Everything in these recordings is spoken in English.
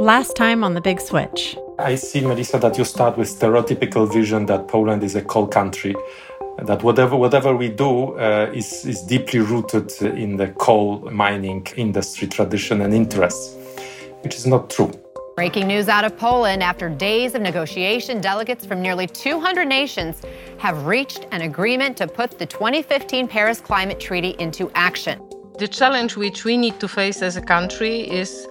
Last time on The Big Switch. I see, Melissa, that you start with stereotypical vision that Poland is a coal country, that whatever whatever we do uh, is, is deeply rooted in the coal mining industry tradition and interests, which is not true. Breaking news out of Poland after days of negotiation, delegates from nearly 200 nations have reached an agreement to put the 2015 Paris Climate Treaty into action. The challenge which we need to face as a country is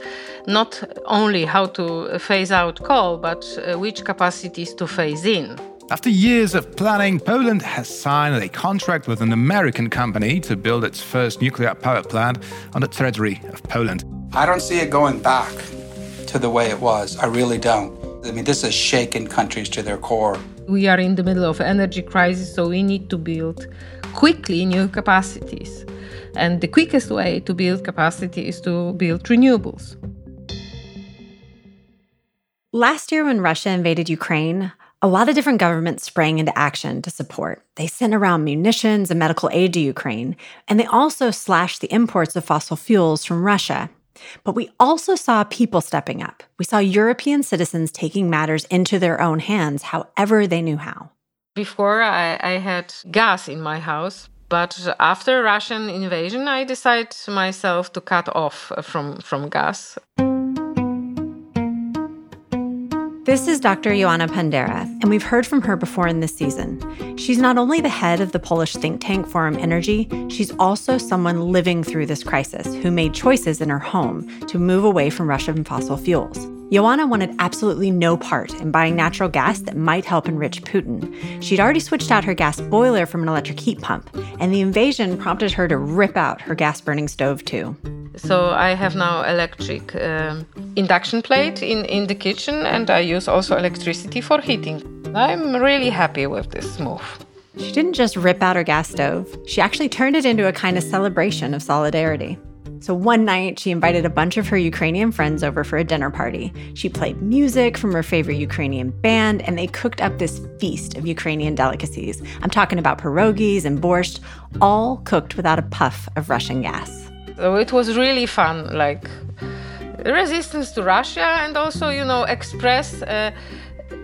not only how to phase out coal, but uh, which capacities to phase in. After years of planning, Poland has signed a contract with an American company to build its first nuclear power plant on the territory of Poland. I don't see it going back to the way it was. I really don't. I mean, this has shaken countries to their core. We are in the middle of energy crisis, so we need to build quickly new capacities. And the quickest way to build capacity is to build renewables. Last year, when Russia invaded Ukraine, a lot of different governments sprang into action to support. They sent around munitions and medical aid to Ukraine, and they also slashed the imports of fossil fuels from Russia. But we also saw people stepping up. We saw European citizens taking matters into their own hands however they knew how. Before, I, I had gas in my house, but after Russian invasion, I decided myself to cut off from, from gas. This is Dr. Joanna Pandera, and we've heard from her before in this season. She's not only the head of the Polish think tank Forum Energy, she's also someone living through this crisis who made choices in her home to move away from Russian fossil fuels. Joanna wanted absolutely no part in buying natural gas that might help enrich Putin. She'd already switched out her gas boiler from an electric heat pump, and the invasion prompted her to rip out her gas burning stove too. So I have now electric um, induction plate in, in the kitchen and I use also electricity for heating. I'm really happy with this move. She didn't just rip out her gas stove, she actually turned it into a kind of celebration of solidarity. So one night, she invited a bunch of her Ukrainian friends over for a dinner party. She played music from her favorite Ukrainian band, and they cooked up this feast of Ukrainian delicacies. I'm talking about pierogies and borscht, all cooked without a puff of Russian gas. So it was really fun, like resistance to Russia, and also, you know, express. Uh,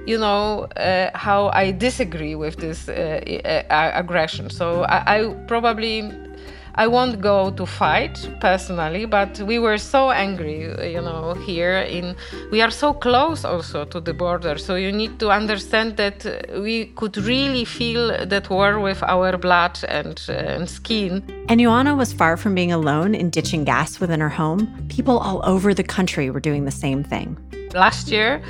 you know uh, how I disagree with this uh, uh aggression. So I, I probably I won't go to fight personally, but we were so angry, you know, here in we are so close also to the border. So you need to understand that we could really feel that war with our blood and, uh, and skin. And Joanna was far from being alone in ditching gas within her home. People all over the country were doing the same thing. Last year,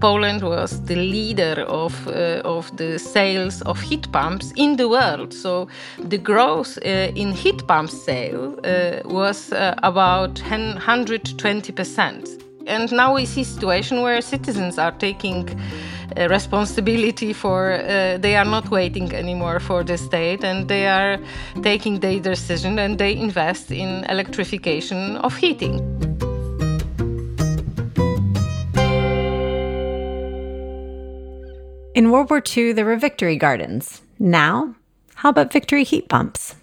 Poland was the leader of, uh, of the sales of heat pumps in the world. So the growth uh, in heat pump sale uh, was uh, about 120%. And now we see a situation where citizens are taking uh, responsibility for uh, they are not waiting anymore for the state and they are taking their decision and they invest in electrification of heating. In World War II, there were victory gardens. Now, how about victory heat pumps?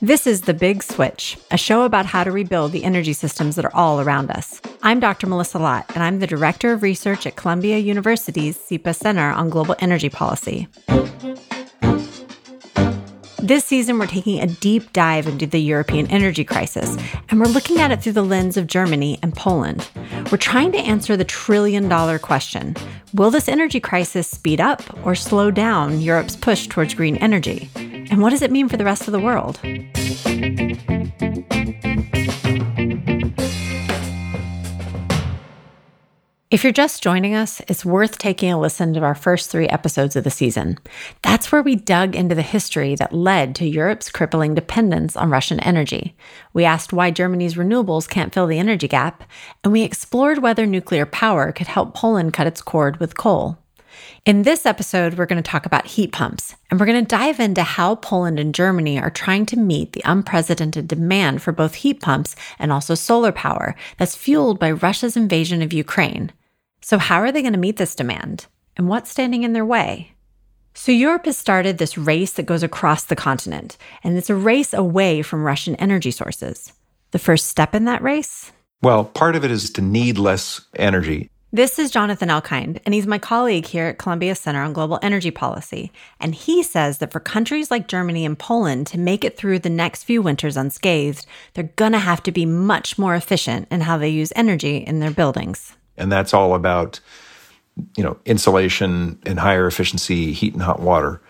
This is The Big Switch, a show about how to rebuild the energy systems that are all around us. I'm Dr. Melissa Lott, and I'm the Director of Research at Columbia University's SIPA Center on Global Energy Policy. This season, we're taking a deep dive into the European energy crisis, and we're looking at it through the lens of Germany and Poland. We're trying to answer the trillion dollar question Will this energy crisis speed up or slow down Europe's push towards green energy? And what does it mean for the rest of the world? If you're just joining us, it's worth taking a listen to our first three episodes of the season. That's where we dug into the history that led to Europe's crippling dependence on Russian energy. We asked why Germany's renewables can't fill the energy gap, and we explored whether nuclear power could help Poland cut its cord with coal. In this episode, we're going to talk about heat pumps, and we're going to dive into how Poland and Germany are trying to meet the unprecedented demand for both heat pumps and also solar power that's fueled by Russia's invasion of Ukraine. So, how are they going to meet this demand? And what's standing in their way? So, Europe has started this race that goes across the continent, and it's a race away from Russian energy sources. The first step in that race Well, part of it is to need less energy. This is Jonathan Elkind, and he's my colleague here at Columbia Center on Global Energy Policy. And he says that for countries like Germany and Poland to make it through the next few winters unscathed, they're going to have to be much more efficient in how they use energy in their buildings. And that's all about, you know, insulation and higher efficiency heat and hot water.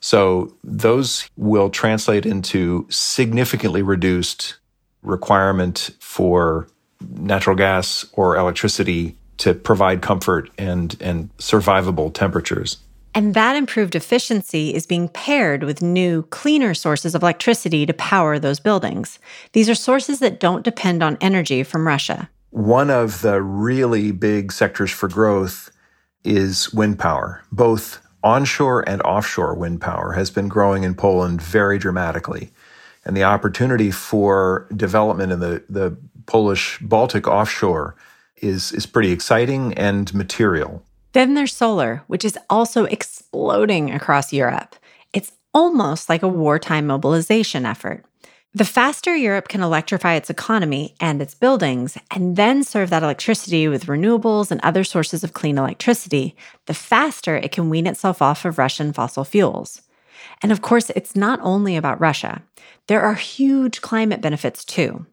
So those will translate into significantly reduced requirement for natural gas or electricity to provide comfort and, and survivable temperatures. And that improved efficiency is being paired with new, cleaner sources of electricity to power those buildings. These are sources that don't depend on energy from Russia. One of the really big sectors for growth is wind power. Both onshore and offshore wind power has been growing in Poland very dramatically. And the opportunity for development in the, the Polish Baltic offshore is, is pretty exciting and material. Then there's solar, which is also exploding across Europe. It's almost like a wartime mobilization effort. The faster Europe can electrify its economy and its buildings, and then serve that electricity with renewables and other sources of clean electricity, the faster it can wean itself off of Russian fossil fuels. And of course, it's not only about Russia. There are huge climate benefits too.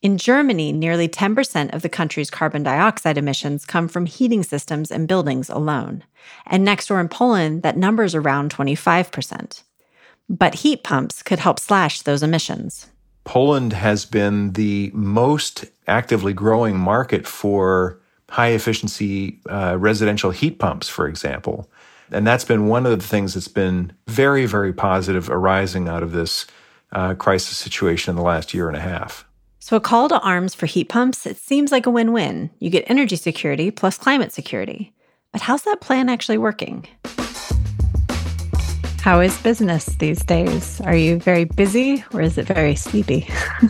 In Germany, nearly 10% of the country's carbon dioxide emissions come from heating systems and buildings alone. And next door in Poland, that number is around 25%. But heat pumps could help slash those emissions. Poland has been the most actively growing market for high efficiency uh, residential heat pumps, for example. And that's been one of the things that's been very, very positive arising out of this uh, crisis situation in the last year and a half. So, a call to arms for heat pumps, it seems like a win win. You get energy security plus climate security. But how's that plan actually working? How is business these days? Are you very busy or is it very sleepy?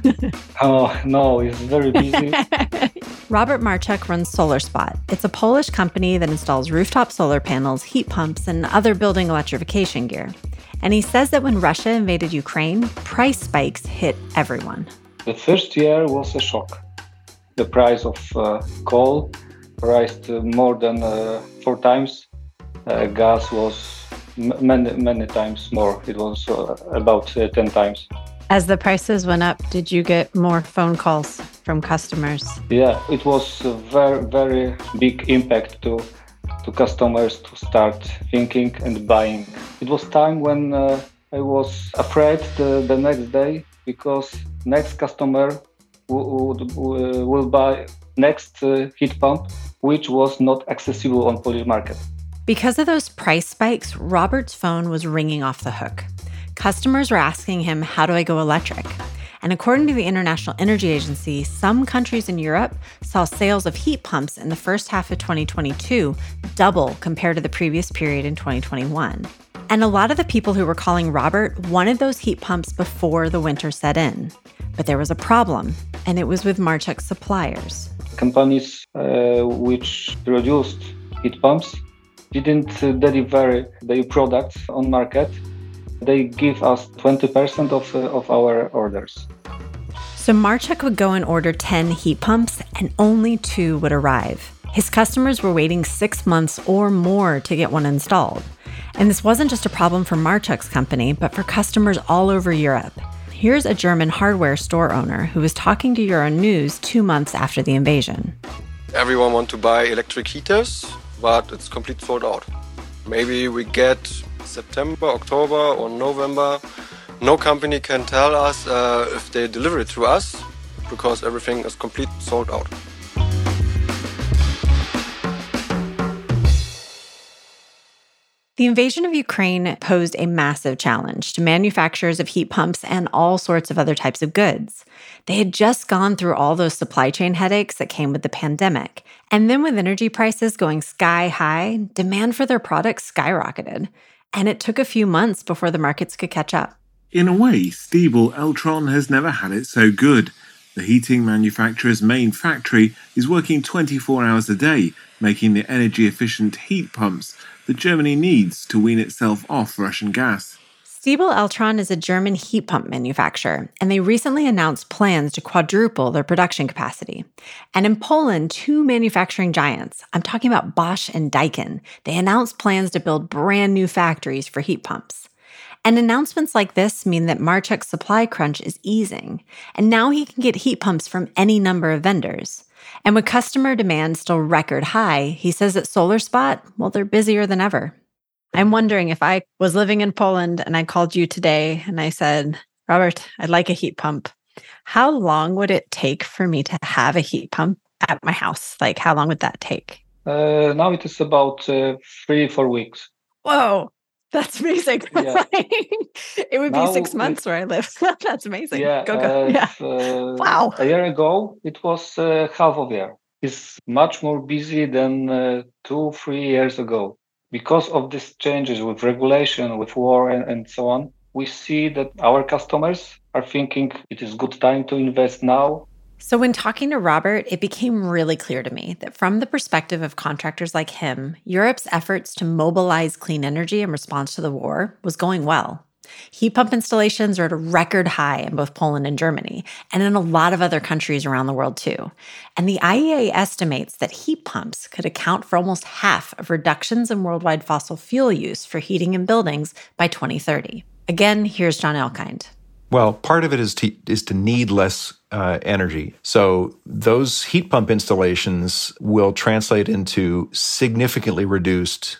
oh, no, it's very busy. Robert Marchuk runs SolarSpot. It's a Polish company that installs rooftop solar panels, heat pumps, and other building electrification gear. And he says that when Russia invaded Ukraine, price spikes hit everyone. The first year was a shock. The price of uh, coal raised more than uh, four times. Uh, gas was many many times more. It was uh, about uh, ten times. As the prices went up, did you get more phone calls from customers? Yeah, it was a very very big impact to to customers to start thinking and buying. It was time when uh, I was afraid the, the next day because next customer would, will buy next uh, heat pump, which was not accessible on Polish market. Because of those price spikes, Robert's phone was ringing off the hook. Customers were asking him, How do I go electric? And according to the International Energy Agency, some countries in Europe saw sales of heat pumps in the first half of 2022 double compared to the previous period in 2021. And a lot of the people who were calling Robert wanted those heat pumps before the winter set in. But there was a problem, and it was with Marchuk's suppliers. Companies uh, which produced heat pumps didn't uh, deliver their products on market. They give us 20% of, uh, of our orders. So Marchuk would go and order 10 heat pumps, and only two would arrive. His customers were waiting six months or more to get one installed. And this wasn't just a problem for Marchuk's company, but for customers all over Europe. Here's a German hardware store owner who was talking to Euronews two months after the invasion. Everyone want to buy electric heaters, but it's completely sold out. Maybe we get September, October, or November. No company can tell us uh, if they deliver it to us because everything is completely sold out. The invasion of Ukraine posed a massive challenge to manufacturers of heat pumps and all sorts of other types of goods. They had just gone through all those supply chain headaches that came with the pandemic. And then, with energy prices going sky high, demand for their products skyrocketed. And it took a few months before the markets could catch up. In a way, Stiebel Eltron has never had it so good. The heating manufacturer's main factory is working 24 hours a day, making the energy efficient heat pumps that Germany needs to wean itself off Russian gas. Stiebel Eltron is a German heat pump manufacturer, and they recently announced plans to quadruple their production capacity. And in Poland, two manufacturing giants, I'm talking about Bosch and Daikin, they announced plans to build brand new factories for heat pumps. And announcements like this mean that Marchuk's supply crunch is easing, and now he can get heat pumps from any number of vendors. And with customer demand still record high, he says at SolarSpot, well, they're busier than ever. I'm wondering if I was living in Poland and I called you today and I said, Robert, I'd like a heat pump. How long would it take for me to have a heat pump at my house? Like, how long would that take? Uh, now it is about uh, three, four weeks. Whoa, that's amazing. Yeah. it would now be six months where I live. that's amazing. Yeah. Go, go. Uh, yeah. wow. A year ago, it was uh, half of a year. It's much more busy than uh, two, three years ago because of these changes with regulation, with war, and, and so on, we see that our customers are thinking it is good time to invest now so, when talking to Robert, it became really clear to me that from the perspective of contractors like him, Europe's efforts to mobilize clean energy in response to the war was going well. Heat pump installations are at a record high in both Poland and Germany, and in a lot of other countries around the world too. And the IEA estimates that heat pumps could account for almost half of reductions in worldwide fossil fuel use for heating in buildings by 2030. Again, here's John Elkind. Well, part of it is to, is to need less uh, energy. So those heat pump installations will translate into significantly reduced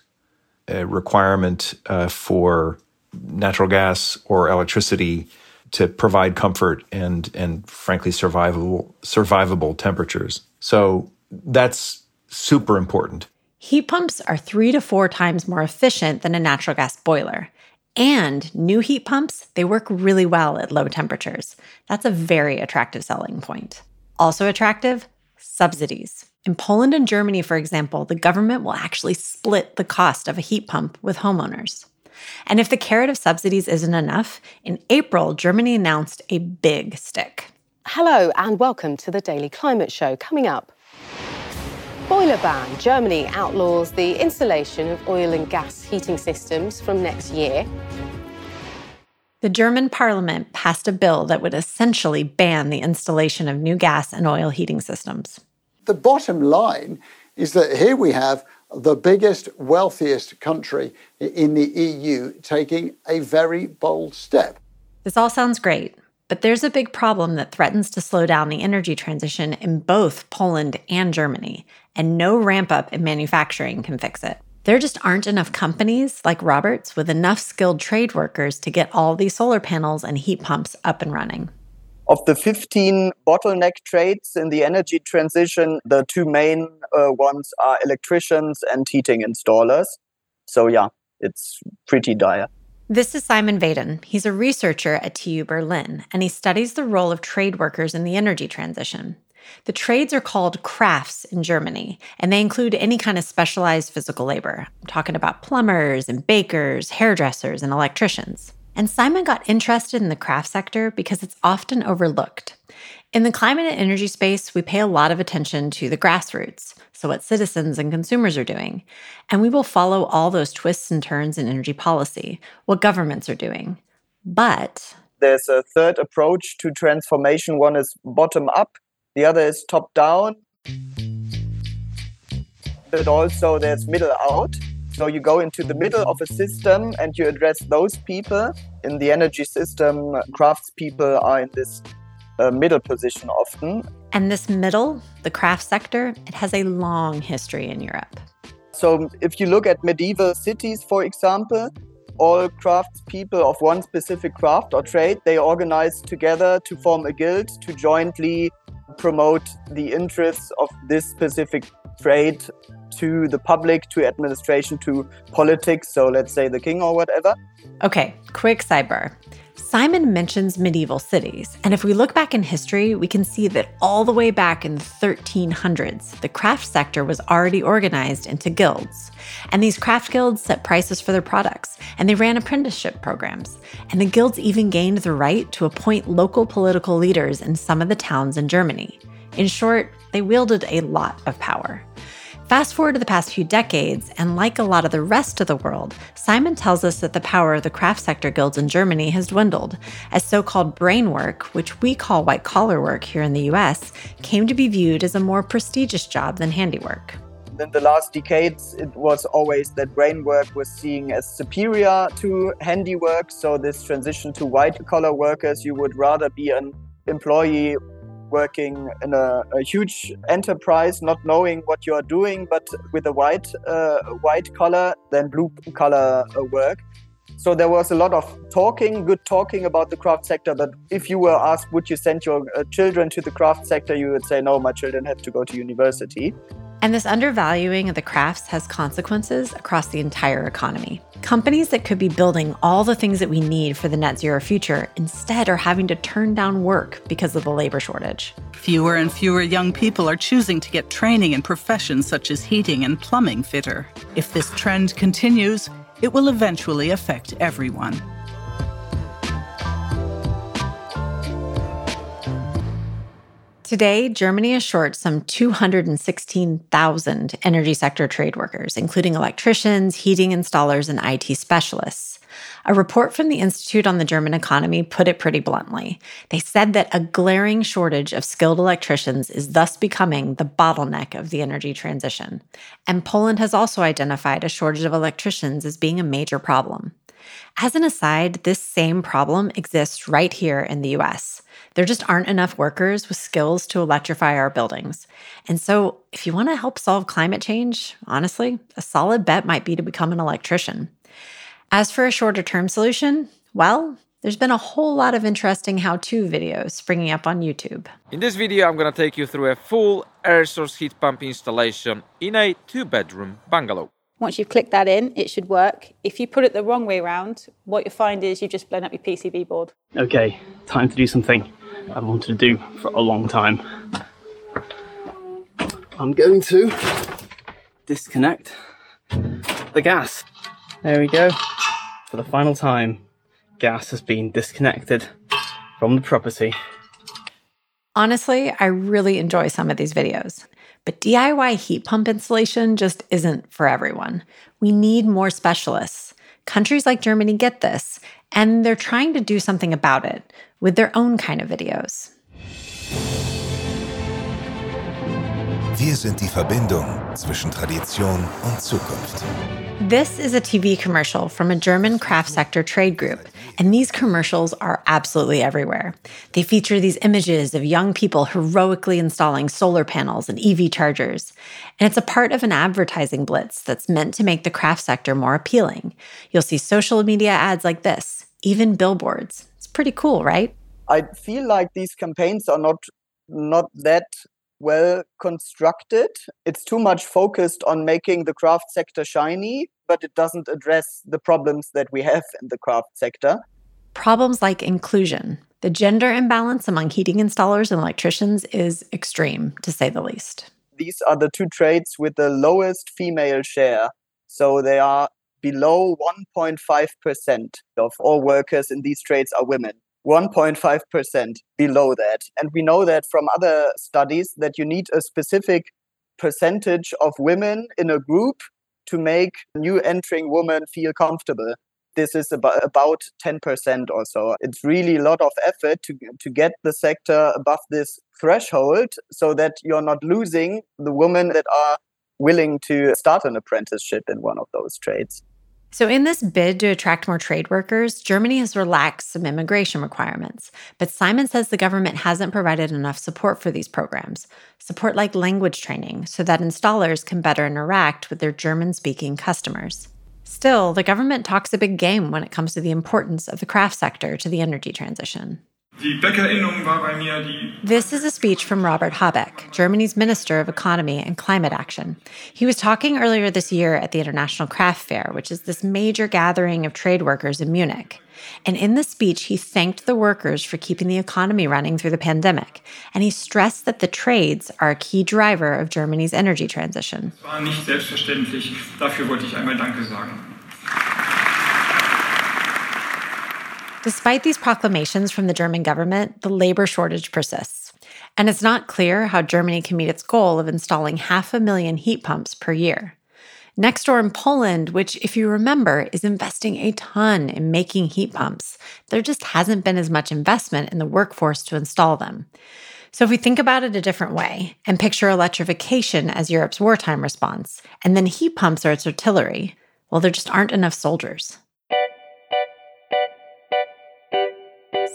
uh, requirement uh, for natural gas or electricity to provide comfort and and frankly survivable survivable temperatures. So that's super important. Heat pumps are 3 to 4 times more efficient than a natural gas boiler. And new heat pumps, they work really well at low temperatures. That's a very attractive selling point. Also attractive, subsidies. In Poland and Germany, for example, the government will actually split the cost of a heat pump with homeowners. And if the carrot of subsidies isn't enough, in April, Germany announced a big stick. Hello, and welcome to the Daily Climate Show. Coming up, Boiler ban. Germany outlaws the installation of oil and gas heating systems from next year. The German parliament passed a bill that would essentially ban the installation of new gas and oil heating systems. The bottom line is that here we have the biggest, wealthiest country in the EU taking a very bold step. This all sounds great, but there's a big problem that threatens to slow down the energy transition in both Poland and Germany, and no ramp up in manufacturing can fix it. There just aren't enough companies like Roberts with enough skilled trade workers to get all these solar panels and heat pumps up and running. Of the 15 bottleneck trades in the energy transition, the two main uh, ones are electricians and heating installers. So, yeah, it's pretty dire. This is Simon Vaden. He's a researcher at TU Berlin, and he studies the role of trade workers in the energy transition. The trades are called crafts in Germany, and they include any kind of specialized physical labor. I'm talking about plumbers and bakers, hairdressers, and electricians. And Simon got interested in the craft sector because it's often overlooked. In the climate and energy space, we pay a lot of attention to the grassroots, so what citizens and consumers are doing. And we will follow all those twists and turns in energy policy, what governments are doing. But there's a third approach to transformation. One is bottom up, the other is top down. But also there's middle out. So you go into the middle of a system and you address those people. In the energy system, craftspeople are in this a middle position often. And this middle, the craft sector, it has a long history in Europe. So if you look at medieval cities, for example, all craftspeople of one specific craft or trade, they organize together to form a guild to jointly promote the interests of this specific trade to the public, to administration, to politics. So let's say the king or whatever. Okay, quick sidebar. Simon mentions medieval cities, and if we look back in history, we can see that all the way back in the 1300s, the craft sector was already organized into guilds. And these craft guilds set prices for their products, and they ran apprenticeship programs. And the guilds even gained the right to appoint local political leaders in some of the towns in Germany. In short, they wielded a lot of power. Fast forward to the past few decades, and like a lot of the rest of the world, Simon tells us that the power of the craft sector guilds in Germany has dwindled, as so called brain work, which we call white collar work here in the US, came to be viewed as a more prestigious job than handiwork. In the last decades, it was always that brain work was seen as superior to handiwork. So, this transition to white collar workers, you would rather be an employee working in a, a, huge enterprise, not knowing what you are doing, but with a white uh, white collar than blue collar uh, work. So there was a lot of talking, good talking about the craft sector. But if you were asked, would you send your uh, children to the craft sector, you would say, no, my children have to go to university. And this undervaluing of the crafts has consequences across the entire economy. Companies that could be building all the things that we need for the net zero future instead are having to turn down work because of the labor shortage. Fewer and fewer young people are choosing to get training in professions such as heating and plumbing fitter. If this trend continues, it will eventually affect everyone. Today, Germany is short some 216,000 energy sector trade workers, including electricians, heating installers, and IT specialists. A report from the Institute on the German Economy put it pretty bluntly. They said that a glaring shortage of skilled electricians is thus becoming the bottleneck of the energy transition. And Poland has also identified a shortage of electricians as being a major problem. As an aside, this same problem exists right here in the US. There just aren't enough workers with skills to electrify our buildings. And so, if you want to help solve climate change, honestly, a solid bet might be to become an electrician. As for a shorter term solution, well, there's been a whole lot of interesting how to videos springing up on YouTube. In this video, I'm going to take you through a full air source heat pump installation in a two bedroom bungalow. Once you've clicked that in, it should work. If you put it the wrong way around, what you'll find is you've just blown up your PCB board. Okay, time to do something I've wanted to do for a long time. I'm going to disconnect the gas. There we go. For the final time, gas has been disconnected from the property. Honestly, I really enjoy some of these videos. But DIY heat pump installation just isn't for everyone. We need more specialists. Countries like Germany get this, and they're trying to do something about it with their own kind of videos. Wir sind die Verbindung zwischen Tradition und Zukunft. This is a TV commercial from a German craft sector trade group, and these commercials are absolutely everywhere. They feature these images of young people heroically installing solar panels and EV chargers, and it's a part of an advertising blitz that's meant to make the craft sector more appealing. You'll see social media ads like this, even billboards. It's pretty cool, right? I feel like these campaigns are not not that well constructed. It's too much focused on making the craft sector shiny, but it doesn't address the problems that we have in the craft sector. Problems like inclusion. The gender imbalance among heating installers and electricians is extreme, to say the least. These are the two trades with the lowest female share. So they are below 1.5% of all workers in these trades are women. 1.5% below that. And we know that from other studies that you need a specific percentage of women in a group to make new entering women feel comfortable. This is about, about 10% or so. It's really a lot of effort to, to get the sector above this threshold so that you're not losing the women that are willing to start an apprenticeship in one of those trades. So, in this bid to attract more trade workers, Germany has relaxed some immigration requirements. But Simon says the government hasn't provided enough support for these programs, support like language training, so that installers can better interact with their German speaking customers. Still, the government talks a big game when it comes to the importance of the craft sector to the energy transition. This is a speech from Robert Habeck, Germany's Minister of Economy and Climate Action. He was talking earlier this year at the International Craft Fair, which is this major gathering of trade workers in Munich. And in the speech, he thanked the workers for keeping the economy running through the pandemic. And he stressed that the trades are a key driver of Germany's energy transition. Despite these proclamations from the German government, the labor shortage persists. And it's not clear how Germany can meet its goal of installing half a million heat pumps per year. Next door in Poland, which, if you remember, is investing a ton in making heat pumps, there just hasn't been as much investment in the workforce to install them. So, if we think about it a different way and picture electrification as Europe's wartime response, and then heat pumps are its artillery, well, there just aren't enough soldiers.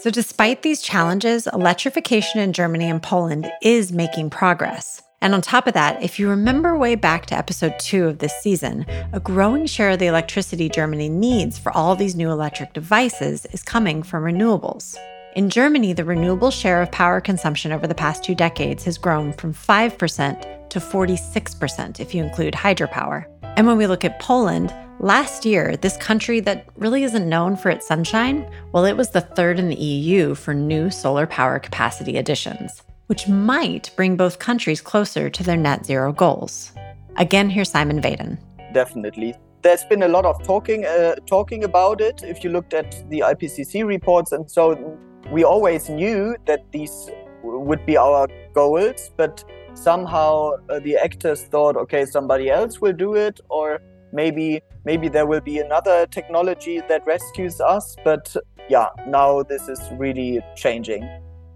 So, despite these challenges, electrification in Germany and Poland is making progress. And on top of that, if you remember way back to episode two of this season, a growing share of the electricity Germany needs for all these new electric devices is coming from renewables. In Germany, the renewable share of power consumption over the past two decades has grown from 5% to 46% if you include hydropower. And when we look at Poland, Last year, this country that really isn't known for its sunshine, well, it was the third in the EU for new solar power capacity additions, which might bring both countries closer to their net zero goals. Again, here's Simon Vaden. Definitely. There's been a lot of talking uh, talking about it. If you looked at the IPCC reports, and so we always knew that these would be our goals, but somehow uh, the actors thought, okay, somebody else will do it, or maybe maybe there will be another technology that rescues us but yeah now this is really changing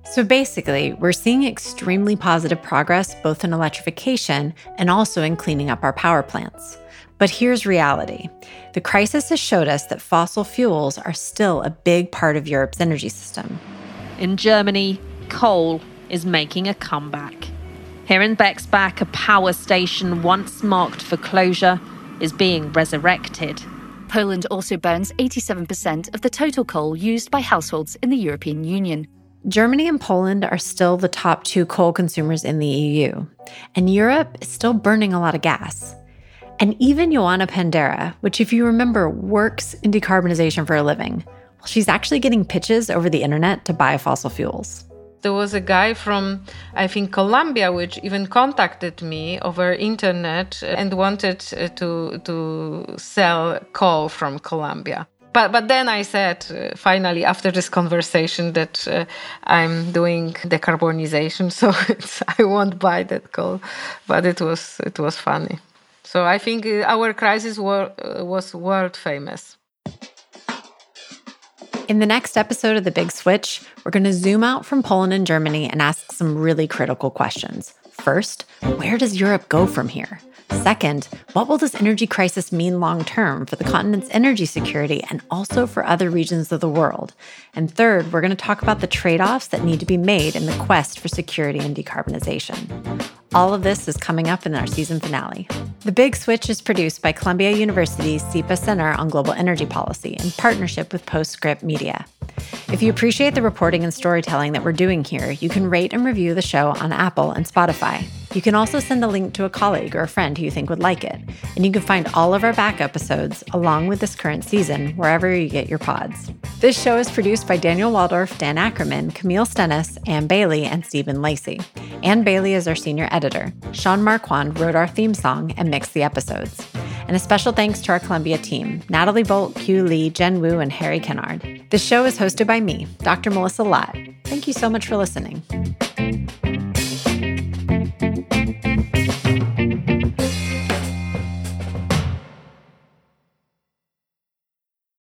so basically, we're seeing extremely positive progress both in electrification and also in cleaning up our power plants. But here's reality the crisis has showed us that fossil fuels are still a big part of Europe's energy system. In Germany, coal is making a comeback. Here in Bexbach, a power station once marked for closure is being resurrected. Poland also burns 87% of the total coal used by households in the European Union. Germany and Poland are still the top two coal consumers in the EU, and Europe is still burning a lot of gas. And even Joanna Pandera, which, if you remember, works in decarbonization for a living, well, she's actually getting pitches over the internet to buy fossil fuels. There was a guy from, I think, Colombia, which even contacted me over internet and wanted uh, to to sell coal from Colombia. But but then I said uh, finally after this conversation that uh, I'm doing decarbonization, so I won't buy that coal. But it was it was funny. So I think our crisis uh, was world famous. In the next episode of The Big Switch, we're going to zoom out from Poland and Germany and ask some really critical questions. First, where does Europe go from here? Second, what will this energy crisis mean long term for the continent's energy security and also for other regions of the world? And third, we're going to talk about the trade offs that need to be made in the quest for security and decarbonization. All of this is coming up in our season finale. The Big Switch is produced by Columbia University's SIPA Center on Global Energy Policy in partnership with Postscript Media. If you appreciate the reporting and storytelling that we're doing here, you can rate and review the show on Apple and Spotify. You can also send a link to a colleague or a friend who you think would like it. And you can find all of our back episodes along with this current season wherever you get your pods. This show is produced by Daniel Woldorff, Dan Ackerman, Camille Stennis, Ann Bailey, and Stephen Lacey. Ann Bailey is our senior editor. Sean Marquand wrote our theme song and mixed the episodes. And a special thanks to our Columbia team Natalie Bolt, Q Lee, Jen Wu, and Harry Kennard. The show is hosted by me, Dr. Melissa Lott. Thank you so much for listening.